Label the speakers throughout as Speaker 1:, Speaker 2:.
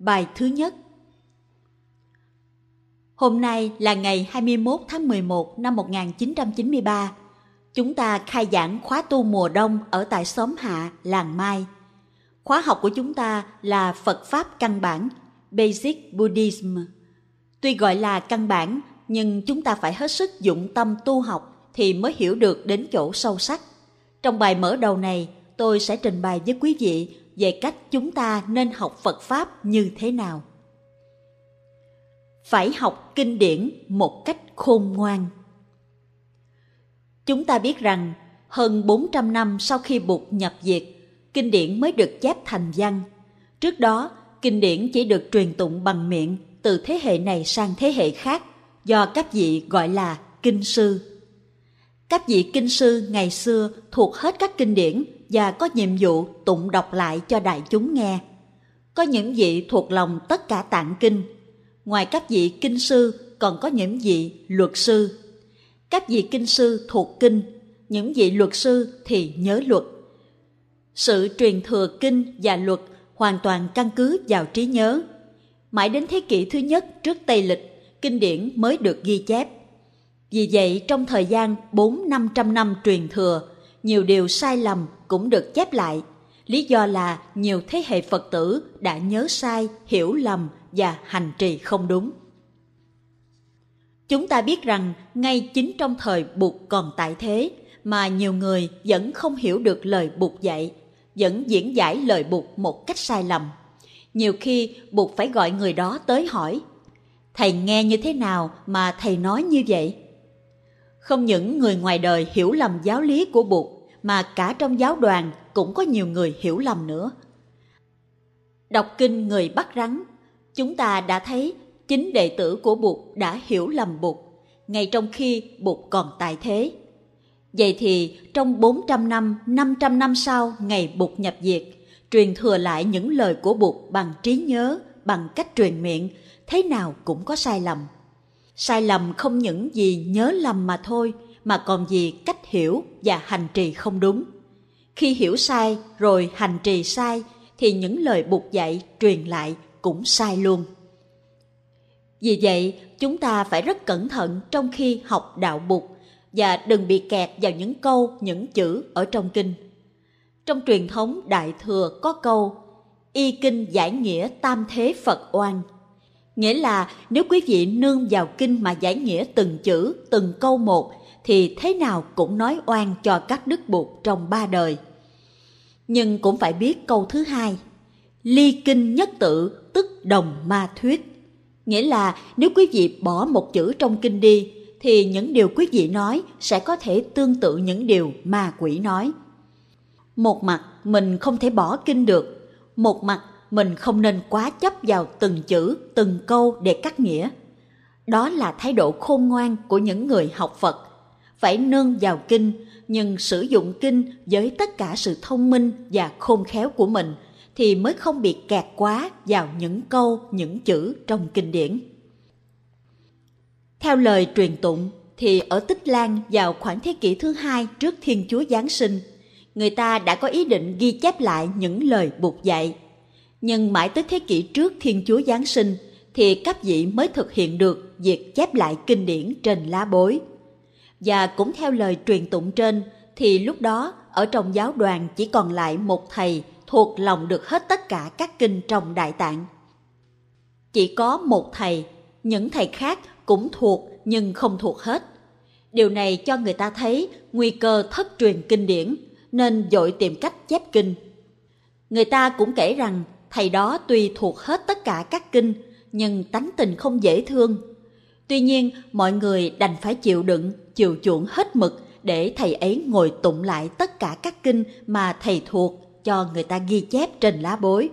Speaker 1: Bài thứ nhất Hôm nay là ngày 21 tháng 11 năm 1993. Chúng ta khai giảng khóa tu mùa đông ở tại xóm Hạ, làng Mai. Khóa học của chúng ta là Phật Pháp căn bản, Basic Buddhism. Tuy gọi là căn bản, nhưng chúng ta phải hết sức dụng tâm tu học thì mới hiểu được đến chỗ sâu sắc. Trong bài mở đầu này, tôi sẽ trình bày với quý vị về cách chúng ta nên học Phật Pháp như thế nào. Phải học kinh điển một cách khôn ngoan. Chúng ta biết rằng hơn 400 năm sau khi Bụt nhập diệt, kinh điển mới được chép thành văn. Trước đó, kinh điển chỉ được truyền tụng bằng miệng từ thế hệ này sang thế hệ khác do các vị gọi là kinh sư. Các vị kinh sư ngày xưa thuộc hết các kinh điển và có nhiệm vụ tụng đọc lại cho đại chúng nghe. Có những vị thuộc lòng tất cả tạng kinh. Ngoài các vị kinh sư còn có những vị luật sư. Các vị kinh sư thuộc kinh, những vị luật sư thì nhớ luật. Sự truyền thừa kinh và luật hoàn toàn căn cứ vào trí nhớ. Mãi đến thế kỷ thứ nhất trước Tây Lịch, kinh điển mới được ghi chép. Vì vậy, trong thời gian 4-500 năm truyền thừa, nhiều điều sai lầm cũng được chép lại. Lý do là nhiều thế hệ Phật tử đã nhớ sai, hiểu lầm và hành trì không đúng. Chúng ta biết rằng ngay chính trong thời Bụt còn tại thế mà nhiều người vẫn không hiểu được lời Bụt dạy, vẫn diễn giải lời Bụt một cách sai lầm. Nhiều khi Bụt phải gọi người đó tới hỏi, Thầy nghe như thế nào mà thầy nói như vậy? Không những người ngoài đời hiểu lầm giáo lý của Bụt mà cả trong giáo đoàn cũng có nhiều người hiểu lầm nữa. Đọc kinh người bắt rắn, chúng ta đã thấy chính đệ tử của Bụt đã hiểu lầm Bụt, ngay trong khi Bụt còn tại thế. Vậy thì trong 400 năm, 500 năm sau ngày Bụt nhập diệt, truyền thừa lại những lời của Bụt bằng trí nhớ, bằng cách truyền miệng, thế nào cũng có sai lầm. Sai lầm không những gì nhớ lầm mà thôi, mà còn vì cách hiểu và hành trì không đúng. Khi hiểu sai rồi hành trì sai thì những lời buộc dạy truyền lại cũng sai luôn. Vì vậy, chúng ta phải rất cẩn thận trong khi học đạo bục và đừng bị kẹt vào những câu, những chữ ở trong kinh. Trong truyền thống Đại Thừa có câu Y kinh giải nghĩa tam thế Phật oan. Nghĩa là nếu quý vị nương vào kinh mà giải nghĩa từng chữ, từng câu một thì thế nào cũng nói oan cho các đức bụt trong ba đời. Nhưng cũng phải biết câu thứ hai, ly kinh nhất tự tức đồng ma thuyết. Nghĩa là nếu quý vị bỏ một chữ trong kinh đi, thì những điều quý vị nói sẽ có thể tương tự những điều ma quỷ nói. Một mặt mình không thể bỏ kinh được, một mặt mình không nên quá chấp vào từng chữ, từng câu để cắt nghĩa. Đó là thái độ khôn ngoan của những người học Phật phải nương vào kinh nhưng sử dụng kinh với tất cả sự thông minh và khôn khéo của mình thì mới không bị kẹt quá vào những câu, những chữ trong kinh điển. Theo lời truyền tụng thì ở Tích Lan vào khoảng thế kỷ thứ hai trước Thiên Chúa Giáng sinh, người ta đã có ý định ghi chép lại những lời buộc dạy. Nhưng mãi tới thế kỷ trước Thiên Chúa Giáng sinh thì các vị mới thực hiện được việc chép lại kinh điển trên lá bối và cũng theo lời truyền tụng trên thì lúc đó ở trong giáo đoàn chỉ còn lại một thầy thuộc lòng được hết tất cả các kinh trong Đại Tạng. Chỉ có một thầy, những thầy khác cũng thuộc nhưng không thuộc hết. Điều này cho người ta thấy nguy cơ thất truyền kinh điển nên dội tìm cách chép kinh. Người ta cũng kể rằng thầy đó tuy thuộc hết tất cả các kinh nhưng tánh tình không dễ thương. Tuy nhiên mọi người đành phải chịu đựng chịu chuộng hết mực để thầy ấy ngồi tụng lại tất cả các kinh mà thầy thuộc cho người ta ghi chép trên lá bối.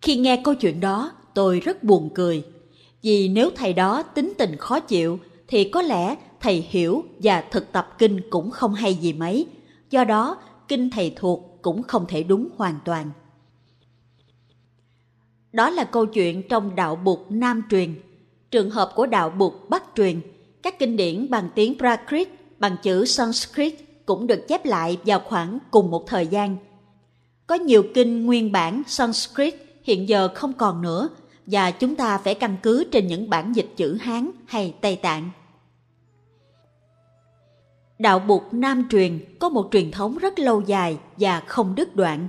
Speaker 1: Khi nghe câu chuyện đó, tôi rất buồn cười. Vì nếu thầy đó tính tình khó chịu, thì có lẽ thầy hiểu và thực tập kinh cũng không hay gì mấy. Do đó, kinh thầy thuộc cũng không thể đúng hoàn toàn. Đó là câu chuyện trong đạo Bụt Nam truyền. Trường hợp của đạo Bụt Bắc truyền, các kinh điển bằng tiếng Prakrit, bằng chữ Sanskrit cũng được chép lại vào khoảng cùng một thời gian. Có nhiều kinh nguyên bản Sanskrit hiện giờ không còn nữa và chúng ta phải căn cứ trên những bản dịch chữ Hán hay Tây Tạng. Đạo Bụt Nam truyền có một truyền thống rất lâu dài và không đứt đoạn.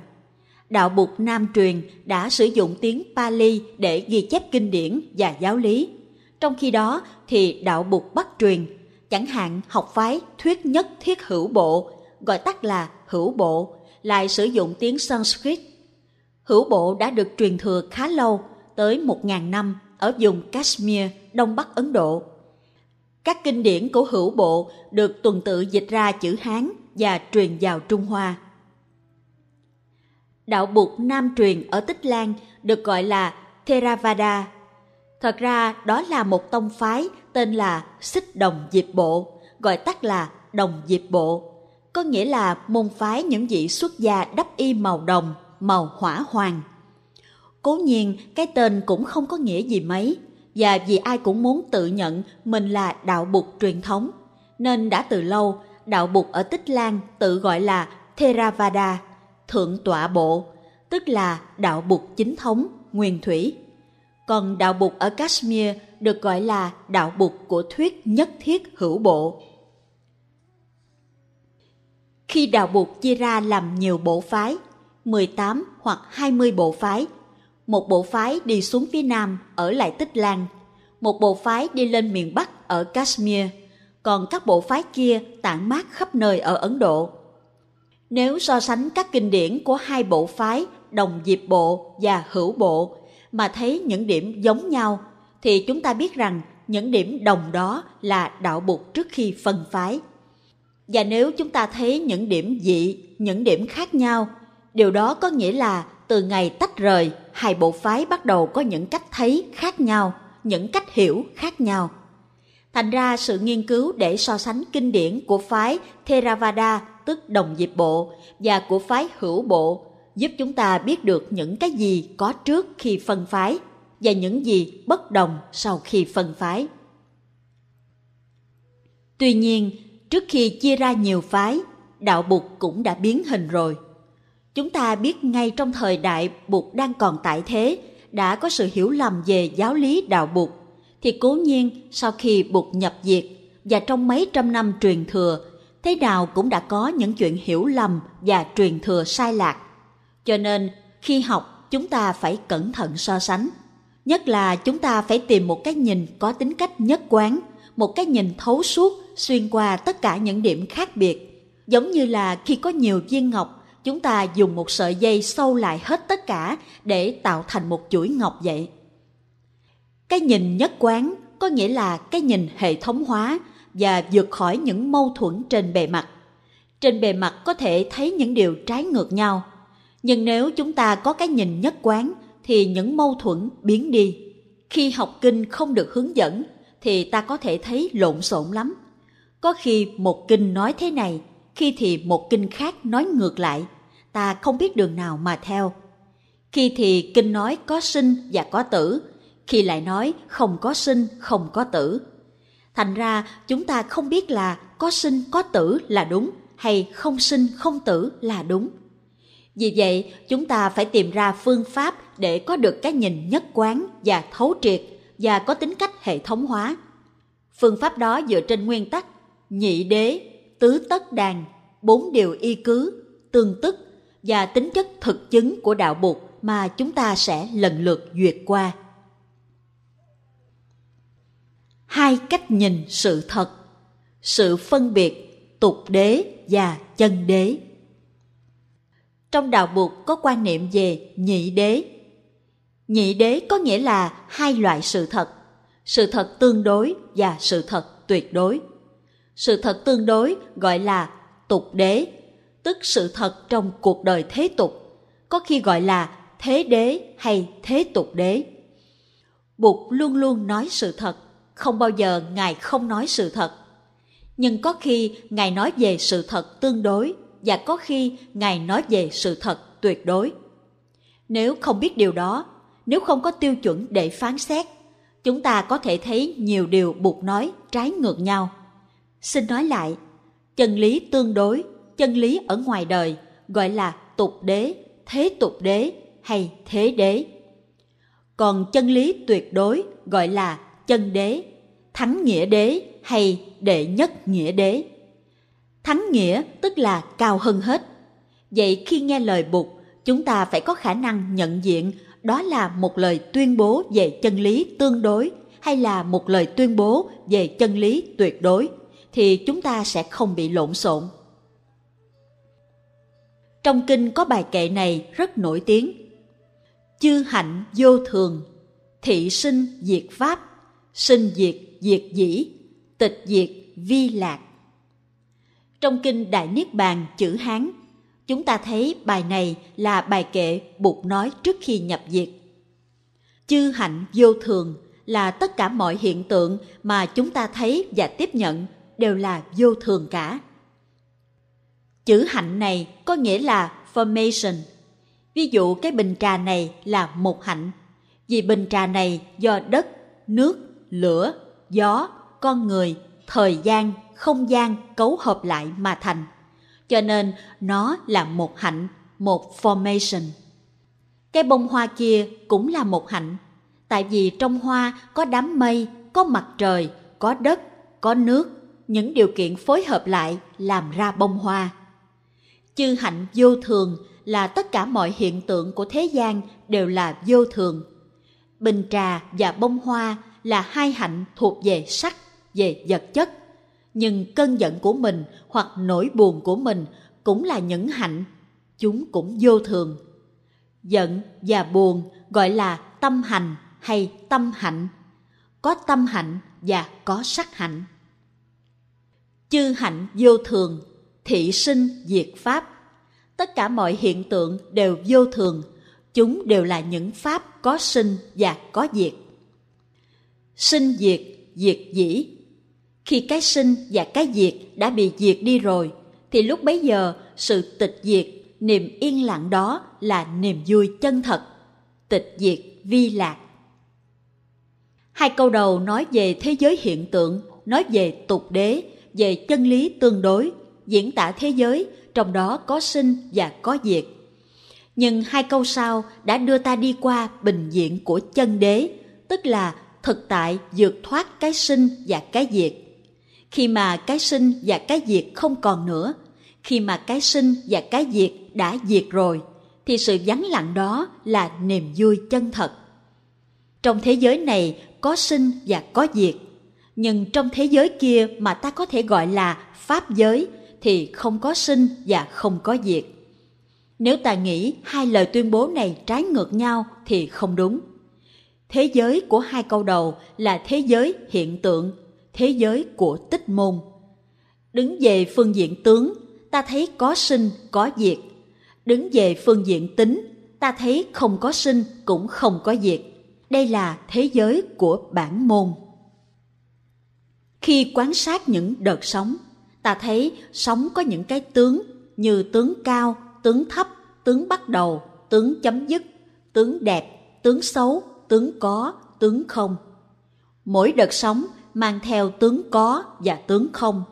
Speaker 1: Đạo bục Nam truyền đã sử dụng tiếng Pali để ghi chép kinh điển và giáo lý. Trong khi đó thì đạo bục Bắc truyền, chẳng hạn học phái thuyết nhất thiết hữu bộ, gọi tắt là hữu bộ, lại sử dụng tiếng Sanskrit. Hữu bộ đã được truyền thừa khá lâu, tới một ngàn năm ở vùng Kashmir, Đông Bắc Ấn Độ. Các kinh điển của hữu bộ được tuần tự dịch ra chữ Hán và truyền vào Trung Hoa. Đạo Bụt Nam truyền ở Tích Lan được gọi là Theravada. Thật ra đó là một tông phái tên là Xích Đồng Diệp Bộ, gọi tắt là Đồng Diệp Bộ, có nghĩa là môn phái những vị xuất gia đắp y màu đồng, màu hỏa hoàng. Cố nhiên cái tên cũng không có nghĩa gì mấy, và vì ai cũng muốn tự nhận mình là đạo bụt truyền thống, nên đã từ lâu đạo bụt ở Tích Lan tự gọi là Theravada, thượng tọa bộ, tức là đạo bụt chính thống, nguyên thủy. Còn đạo bụt ở Kashmir được gọi là đạo bụt của thuyết nhất thiết hữu bộ. Khi đạo bụt chia ra làm nhiều bộ phái, 18 hoặc 20 bộ phái, một bộ phái đi xuống phía nam ở lại Tích Lan, một bộ phái đi lên miền Bắc ở Kashmir, còn các bộ phái kia tản mát khắp nơi ở Ấn Độ. Nếu so sánh các kinh điển của hai bộ phái đồng diệp bộ và hữu bộ mà thấy những điểm giống nhau thì chúng ta biết rằng những điểm đồng đó là đạo bục trước khi phân phái. Và nếu chúng ta thấy những điểm dị, những điểm khác nhau, điều đó có nghĩa là từ ngày tách rời, hai bộ phái bắt đầu có những cách thấy khác nhau, những cách hiểu khác nhau. Thành ra sự nghiên cứu để so sánh kinh điển của phái Theravada tức đồng diệp bộ và của phái hữu bộ giúp chúng ta biết được những cái gì có trước khi phân phái và những gì bất đồng sau khi phân phái. Tuy nhiên, trước khi chia ra nhiều phái, đạo Bụt cũng đã biến hình rồi. Chúng ta biết ngay trong thời đại Bụt đang còn tại thế, đã có sự hiểu lầm về giáo lý đạo Bụt, thì cố nhiên sau khi Bụt nhập diệt và trong mấy trăm năm truyền thừa, thế nào cũng đã có những chuyện hiểu lầm và truyền thừa sai lạc. Cho nên, khi học, chúng ta phải cẩn thận so sánh. Nhất là chúng ta phải tìm một cái nhìn có tính cách nhất quán, một cái nhìn thấu suốt xuyên qua tất cả những điểm khác biệt. Giống như là khi có nhiều viên ngọc, chúng ta dùng một sợi dây sâu lại hết tất cả để tạo thành một chuỗi ngọc vậy. Cái nhìn nhất quán có nghĩa là cái nhìn hệ thống hóa và vượt khỏi những mâu thuẫn trên bề mặt. Trên bề mặt có thể thấy những điều trái ngược nhau, nhưng nếu chúng ta có cái nhìn nhất quán thì những mâu thuẫn biến đi. Khi học kinh không được hướng dẫn thì ta có thể thấy lộn xộn lắm. Có khi một kinh nói thế này, khi thì một kinh khác nói ngược lại, ta không biết đường nào mà theo. Khi thì kinh nói có sinh và có tử, khi lại nói không có sinh, không có tử. Thành ra chúng ta không biết là có sinh có tử là đúng hay không sinh không tử là đúng. Vì vậy, chúng ta phải tìm ra phương pháp để có được cái nhìn nhất quán và thấu triệt và có tính cách hệ thống hóa. Phương pháp đó dựa trên nguyên tắc nhị đế, tứ tất đàn, bốn điều y cứ, tương tức và tính chất thực chứng của đạo Bụt mà chúng ta sẽ lần lượt duyệt qua. Hai cách nhìn sự thật, sự phân biệt tục đế và chân đế. Trong đạo buộc có quan niệm về nhị đế. Nhị đế có nghĩa là hai loại sự thật, sự thật tương đối và sự thật tuyệt đối. Sự thật tương đối gọi là tục đế, tức sự thật trong cuộc đời thế tục, có khi gọi là thế đế hay thế tục đế. Bụt luôn luôn nói sự thật, không bao giờ Ngài không nói sự thật. Nhưng có khi Ngài nói về sự thật tương đối và có khi Ngài nói về sự thật tuyệt đối. Nếu không biết điều đó, nếu không có tiêu chuẩn để phán xét, chúng ta có thể thấy nhiều điều buộc nói trái ngược nhau. Xin nói lại, chân lý tương đối, chân lý ở ngoài đời gọi là tục đế, thế tục đế hay thế đế. còn chân lý tuyệt đối gọi là chân đế, thắng nghĩa đế hay đệ nhất nghĩa đế. Thắng nghĩa tức là cao hơn hết. Vậy khi nghe lời Bụt, chúng ta phải có khả năng nhận diện đó là một lời tuyên bố về chân lý tương đối hay là một lời tuyên bố về chân lý tuyệt đối thì chúng ta sẽ không bị lộn xộn. Trong kinh có bài kệ này rất nổi tiếng. Chư hạnh vô thường, thị sinh diệt pháp, sinh diệt diệt dĩ, tịch diệt vi lạc. Trong kinh Đại Niết Bàn chữ Hán, chúng ta thấy bài này là bài kệ Bụt nói trước khi nhập diệt. Chư hạnh vô thường là tất cả mọi hiện tượng mà chúng ta thấy và tiếp nhận đều là vô thường cả. Chữ hạnh này có nghĩa là formation. Ví dụ cái bình trà này là một hạnh, vì bình trà này do đất, nước, lửa, gió, con người, thời gian, không gian cấu hợp lại mà thành. Cho nên nó là một hạnh, một formation. Cái bông hoa kia cũng là một hạnh, tại vì trong hoa có đám mây, có mặt trời, có đất, có nước, những điều kiện phối hợp lại làm ra bông hoa. Chư hạnh vô thường là tất cả mọi hiện tượng của thế gian đều là vô thường. Bình trà và bông hoa là hai hạnh thuộc về sắc, về vật chất. Nhưng cơn giận của mình hoặc nỗi buồn của mình cũng là những hạnh, chúng cũng vô thường. Giận và buồn gọi là tâm hành hay tâm hạnh. Có tâm hạnh và có sắc hạnh. Chư hạnh vô thường, thị sinh diệt pháp. Tất cả mọi hiện tượng đều vô thường, chúng đều là những pháp có sinh và có diệt. Sinh diệt, diệt dĩ. Khi cái sinh và cái diệt đã bị diệt đi rồi, thì lúc bấy giờ sự tịch diệt, niềm yên lặng đó là niềm vui chân thật. Tịch diệt vi lạc. Hai câu đầu nói về thế giới hiện tượng, nói về tục đế, về chân lý tương đối, diễn tả thế giới, trong đó có sinh và có diệt. Nhưng hai câu sau đã đưa ta đi qua bình diện của chân đế, tức là thực tại vượt thoát cái sinh và cái diệt. Khi mà cái sinh và cái diệt không còn nữa, khi mà cái sinh và cái diệt đã diệt rồi, thì sự vắng lặng đó là niềm vui chân thật. Trong thế giới này có sinh và có diệt, nhưng trong thế giới kia mà ta có thể gọi là pháp giới thì không có sinh và không có diệt. Nếu ta nghĩ hai lời tuyên bố này trái ngược nhau thì không đúng. Thế giới của hai câu đầu là thế giới hiện tượng, thế giới của tích môn. Đứng về phương diện tướng, ta thấy có sinh, có diệt. Đứng về phương diện tính, ta thấy không có sinh cũng không có diệt. Đây là thế giới của bản môn. Khi quan sát những đợt sóng, ta thấy sóng có những cái tướng như tướng cao, tướng thấp, tướng bắt đầu, tướng chấm dứt, tướng đẹp, tướng xấu, tướng có, tướng không. Mỗi đợt sóng mang theo tướng có và tướng không.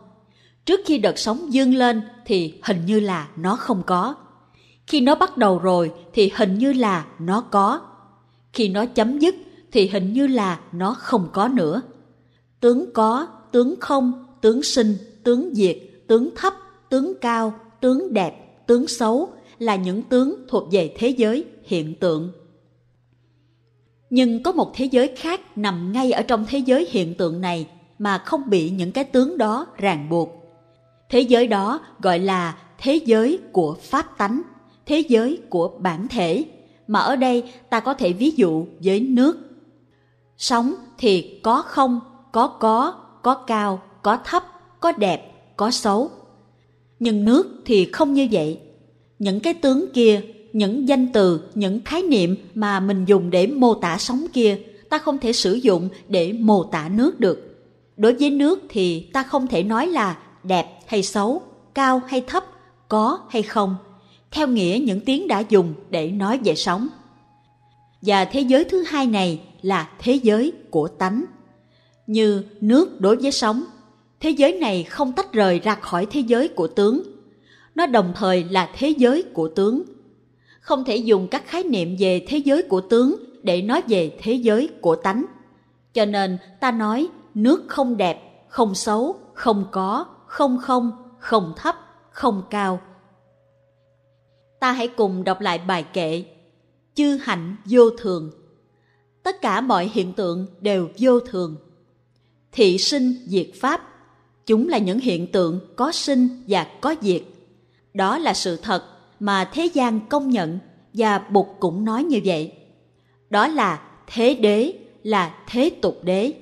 Speaker 1: Trước khi đợt sóng dương lên thì hình như là nó không có. Khi nó bắt đầu rồi thì hình như là nó có. Khi nó chấm dứt thì hình như là nó không có nữa. Tướng có, tướng không, tướng sinh, tướng diệt, tướng thấp, tướng cao, tướng đẹp, tướng xấu là những tướng thuộc về thế giới hiện tượng. Nhưng có một thế giới khác nằm ngay ở trong thế giới hiện tượng này mà không bị những cái tướng đó ràng buộc. Thế giới đó gọi là thế giới của pháp tánh, thế giới của bản thể, mà ở đây ta có thể ví dụ với nước. Sống thì có không, có có, có cao, có thấp, có đẹp, có xấu. Nhưng nước thì không như vậy. Những cái tướng kia, những danh từ, những khái niệm mà mình dùng để mô tả sóng kia, ta không thể sử dụng để mô tả nước được. Đối với nước thì ta không thể nói là đẹp hay xấu, cao hay thấp, có hay không, theo nghĩa những tiếng đã dùng để nói về sóng. Và thế giới thứ hai này là thế giới của tánh. Như nước đối với sóng, thế giới này không tách rời ra khỏi thế giới của tướng. Nó đồng thời là thế giới của tướng. Không thể dùng các khái niệm về thế giới của tướng để nói về thế giới của tánh. Cho nên ta nói nước không đẹp, không xấu, không có, không không, không thấp, không cao. Ta hãy cùng đọc lại bài kệ Chư hạnh vô thường Tất cả mọi hiện tượng đều vô thường. Thị sinh diệt pháp Chúng là những hiện tượng có sinh và có diệt. Đó là sự thật mà thế gian công nhận và Bụt cũng nói như vậy. Đó là thế đế, là thế tục đế.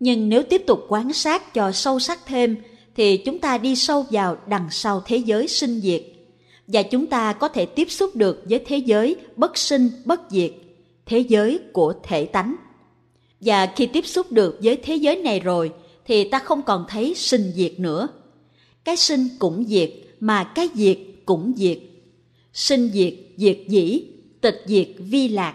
Speaker 1: Nhưng nếu tiếp tục quan sát cho sâu sắc thêm thì chúng ta đi sâu vào đằng sau thế giới sinh diệt và chúng ta có thể tiếp xúc được với thế giới bất sinh bất diệt, thế giới của thể tánh. Và khi tiếp xúc được với thế giới này rồi thì ta không còn thấy sinh diệt nữa. Cái sinh cũng diệt mà cái diệt cũng diệt. Sinh diệt diệt dĩ, tịch diệt vi lạc.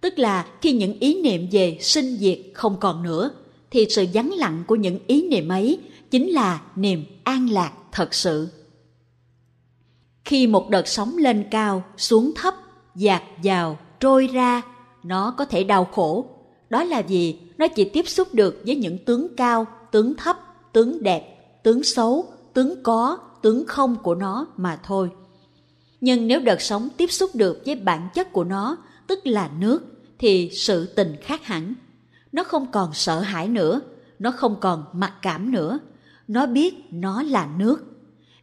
Speaker 1: Tức là khi những ý niệm về sinh diệt không còn nữa, thì sự vắng lặng của những ý niệm ấy chính là niềm an lạc thật sự. Khi một đợt sóng lên cao, xuống thấp, dạt vào, trôi ra, nó có thể đau khổ. Đó là vì nó chỉ tiếp xúc được với những tướng cao, tướng thấp, tướng đẹp, tướng xấu, tướng có, tướng không của nó mà thôi. Nhưng nếu đợt sống tiếp xúc được với bản chất của nó, tức là nước, thì sự tình khác hẳn. Nó không còn sợ hãi nữa, nó không còn mặc cảm nữa. Nó biết nó là nước.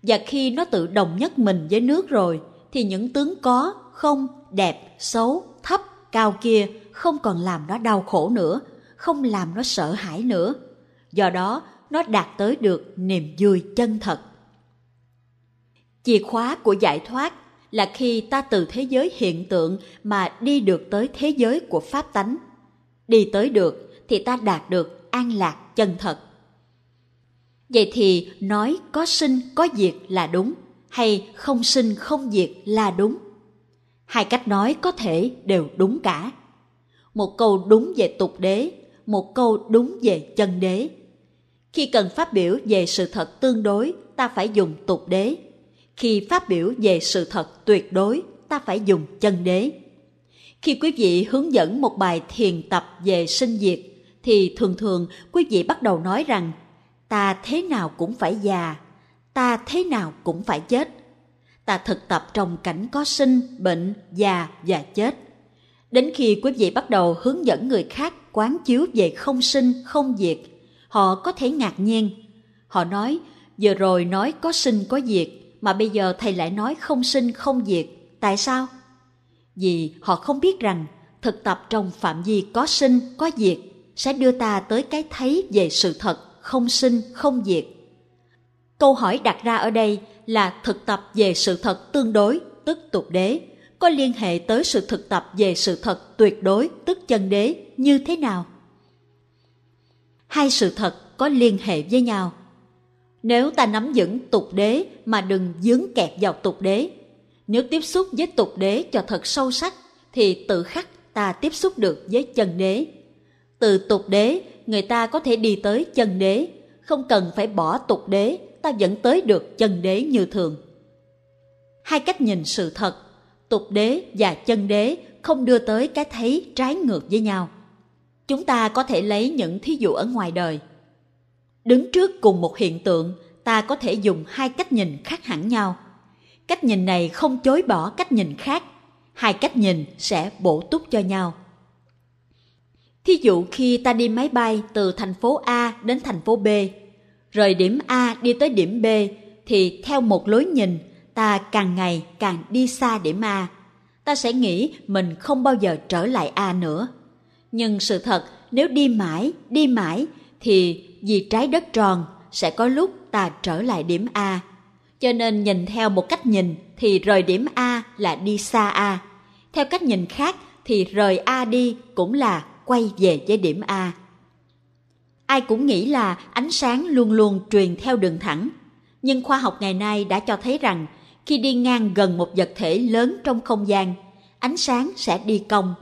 Speaker 1: Và khi nó tự đồng nhất mình với nước rồi, thì những tướng có, không, đẹp, xấu, thấp, cao kia không còn làm nó đau khổ nữa, không làm nó sợ hãi nữa. Do đó, nó đạt tới được niềm vui chân thật. Chìa khóa của giải thoát là khi ta từ thế giới hiện tượng mà đi được tới thế giới của pháp tánh. Đi tới được thì ta đạt được an lạc chân thật. Vậy thì nói có sinh có diệt là đúng hay không sinh không diệt là đúng? Hai cách nói có thể đều đúng cả. Một câu đúng về tục đế, một câu đúng về chân đế. Khi cần phát biểu về sự thật tương đối, ta phải dùng tục đế khi phát biểu về sự thật tuyệt đối, ta phải dùng chân đế. Khi quý vị hướng dẫn một bài thiền tập về sinh diệt, thì thường thường quý vị bắt đầu nói rằng, ta thế nào cũng phải già, ta thế nào cũng phải chết. Ta thực tập trong cảnh có sinh, bệnh, già và chết. Đến khi quý vị bắt đầu hướng dẫn người khác quán chiếu về không sinh, không diệt, họ có thể ngạc nhiên. Họ nói, vừa rồi nói có sinh có diệt mà bây giờ thầy lại nói không sinh không diệt. Tại sao? Vì họ không biết rằng thực tập trong phạm vi có sinh, có diệt sẽ đưa ta tới cái thấy về sự thật không sinh, không diệt. Câu hỏi đặt ra ở đây là thực tập về sự thật tương đối, tức tục đế, có liên hệ tới sự thực tập về sự thật tuyệt đối, tức chân đế như thế nào? Hai sự thật có liên hệ với nhau – nếu ta nắm vững tục đế mà đừng dướng kẹt vào tục đế. Nếu tiếp xúc với tục đế cho thật sâu sắc thì tự khắc ta tiếp xúc được với chân đế. Từ tục đế, người ta có thể đi tới chân đế, không cần phải bỏ tục đế, ta vẫn tới được chân đế như thường. Hai cách nhìn sự thật, tục đế và chân đế không đưa tới cái thấy trái ngược với nhau. Chúng ta có thể lấy những thí dụ ở ngoài đời – đứng trước cùng một hiện tượng, ta có thể dùng hai cách nhìn khác hẳn nhau. Cách nhìn này không chối bỏ cách nhìn khác, hai cách nhìn sẽ bổ túc cho nhau. Thí dụ khi ta đi máy bay từ thành phố a đến thành phố b, rời điểm a đi tới điểm b, thì theo một lối nhìn, ta càng ngày càng đi xa điểm a. Ta sẽ nghĩ mình không bao giờ trở lại a nữa. Nhưng sự thật, nếu đi mãi đi mãi, thì vì trái đất tròn sẽ có lúc ta trở lại điểm A. Cho nên nhìn theo một cách nhìn thì rời điểm A là đi xa A. Theo cách nhìn khác thì rời A đi cũng là quay về với điểm A. Ai cũng nghĩ là ánh sáng luôn luôn truyền theo đường thẳng. Nhưng khoa học ngày nay đã cho thấy rằng khi đi ngang gần một vật thể lớn trong không gian, ánh sáng sẽ đi cong.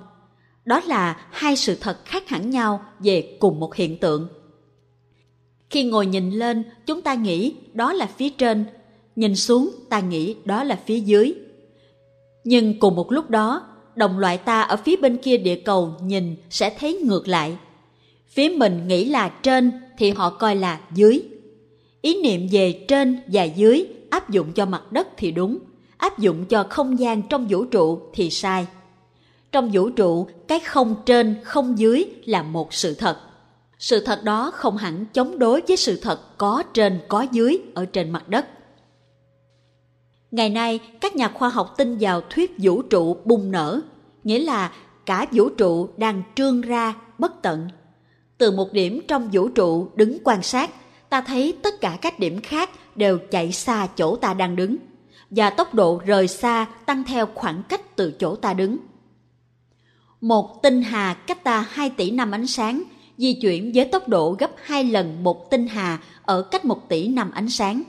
Speaker 1: Đó là hai sự thật khác hẳn nhau về cùng một hiện tượng. Khi ngồi nhìn lên, chúng ta nghĩ đó là phía trên, nhìn xuống ta nghĩ đó là phía dưới. Nhưng cùng một lúc đó, đồng loại ta ở phía bên kia địa cầu nhìn sẽ thấy ngược lại. Phía mình nghĩ là trên thì họ coi là dưới. Ý niệm về trên và dưới áp dụng cho mặt đất thì đúng, áp dụng cho không gian trong vũ trụ thì sai. Trong vũ trụ, cái không trên, không dưới là một sự thật. Sự thật đó không hẳn chống đối với sự thật có trên, có dưới ở trên mặt đất. Ngày nay, các nhà khoa học tin vào thuyết vũ trụ bùng nở, nghĩa là cả vũ trụ đang trương ra bất tận. Từ một điểm trong vũ trụ đứng quan sát, ta thấy tất cả các điểm khác đều chạy xa chỗ ta đang đứng, và tốc độ rời xa tăng theo khoảng cách từ chỗ ta đứng. Một tinh hà cách ta 2 tỷ năm ánh sáng di chuyển với tốc độ gấp hai lần một tinh hà ở cách một tỷ năm ánh sáng.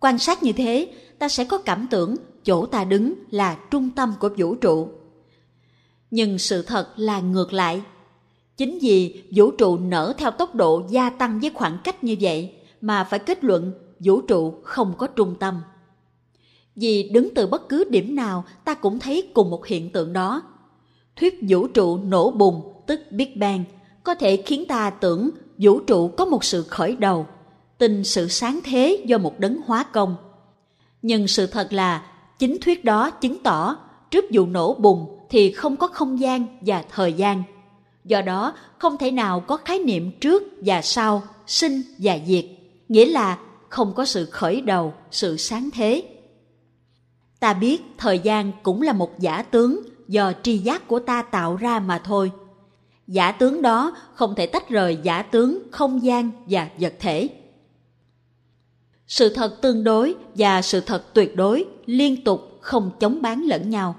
Speaker 1: Quan sát như thế, ta sẽ có cảm tưởng chỗ ta đứng là trung tâm của vũ trụ. Nhưng sự thật là ngược lại. Chính vì vũ trụ nở theo tốc độ gia tăng với khoảng cách như vậy mà phải kết luận vũ trụ không có trung tâm. Vì đứng từ bất cứ điểm nào ta cũng thấy cùng một hiện tượng đó. Thuyết vũ trụ nổ bùng tức Big Bang có thể khiến ta tưởng vũ trụ có một sự khởi đầu, tin sự sáng thế do một đấng hóa công. Nhưng sự thật là chính thuyết đó chứng tỏ trước vụ nổ bùng thì không có không gian và thời gian. Do đó không thể nào có khái niệm trước và sau, sinh và diệt, nghĩa là không có sự khởi đầu, sự sáng thế. Ta biết thời gian cũng là một giả tướng do tri giác của ta tạo ra mà thôi. Giả tướng đó không thể tách rời giả tướng không gian và vật thể. Sự thật tương đối và sự thật tuyệt đối liên tục không chống bán lẫn nhau.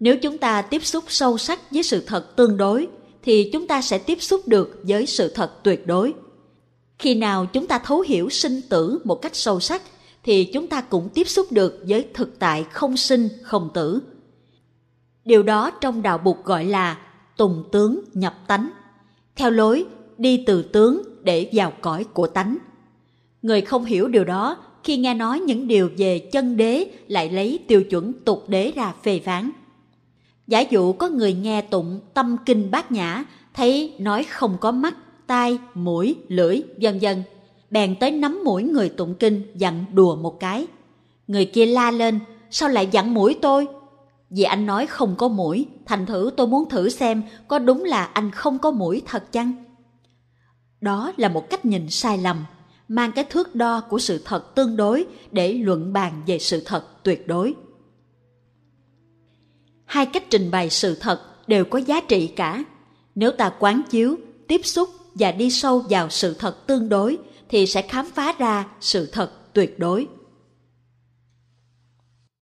Speaker 1: Nếu chúng ta tiếp xúc sâu sắc với sự thật tương đối, thì chúng ta sẽ tiếp xúc được với sự thật tuyệt đối. Khi nào chúng ta thấu hiểu sinh tử một cách sâu sắc, thì chúng ta cũng tiếp xúc được với thực tại không sinh, không tử. Điều đó trong đạo bục gọi là tùng tướng nhập tánh, theo lối đi từ tướng để vào cõi của tánh. Người không hiểu điều đó khi nghe nói những điều về chân đế lại lấy tiêu chuẩn tục đế ra phê phán. Giả dụ có người nghe tụng tâm kinh bát nhã, thấy nói không có mắt, tai, mũi, lưỡi, vân vân, bèn tới nắm mũi người tụng kinh dặn đùa một cái. Người kia la lên, sao lại dặn mũi tôi? Vì anh nói không có mũi, thành thử tôi muốn thử xem có đúng là anh không có mũi thật chăng? Đó là một cách nhìn sai lầm, mang cái thước đo của sự thật tương đối để luận bàn về sự thật tuyệt đối. Hai cách trình bày sự thật đều có giá trị cả. Nếu ta quán chiếu, tiếp xúc và đi sâu vào sự thật tương đối thì sẽ khám phá ra sự thật tuyệt đối.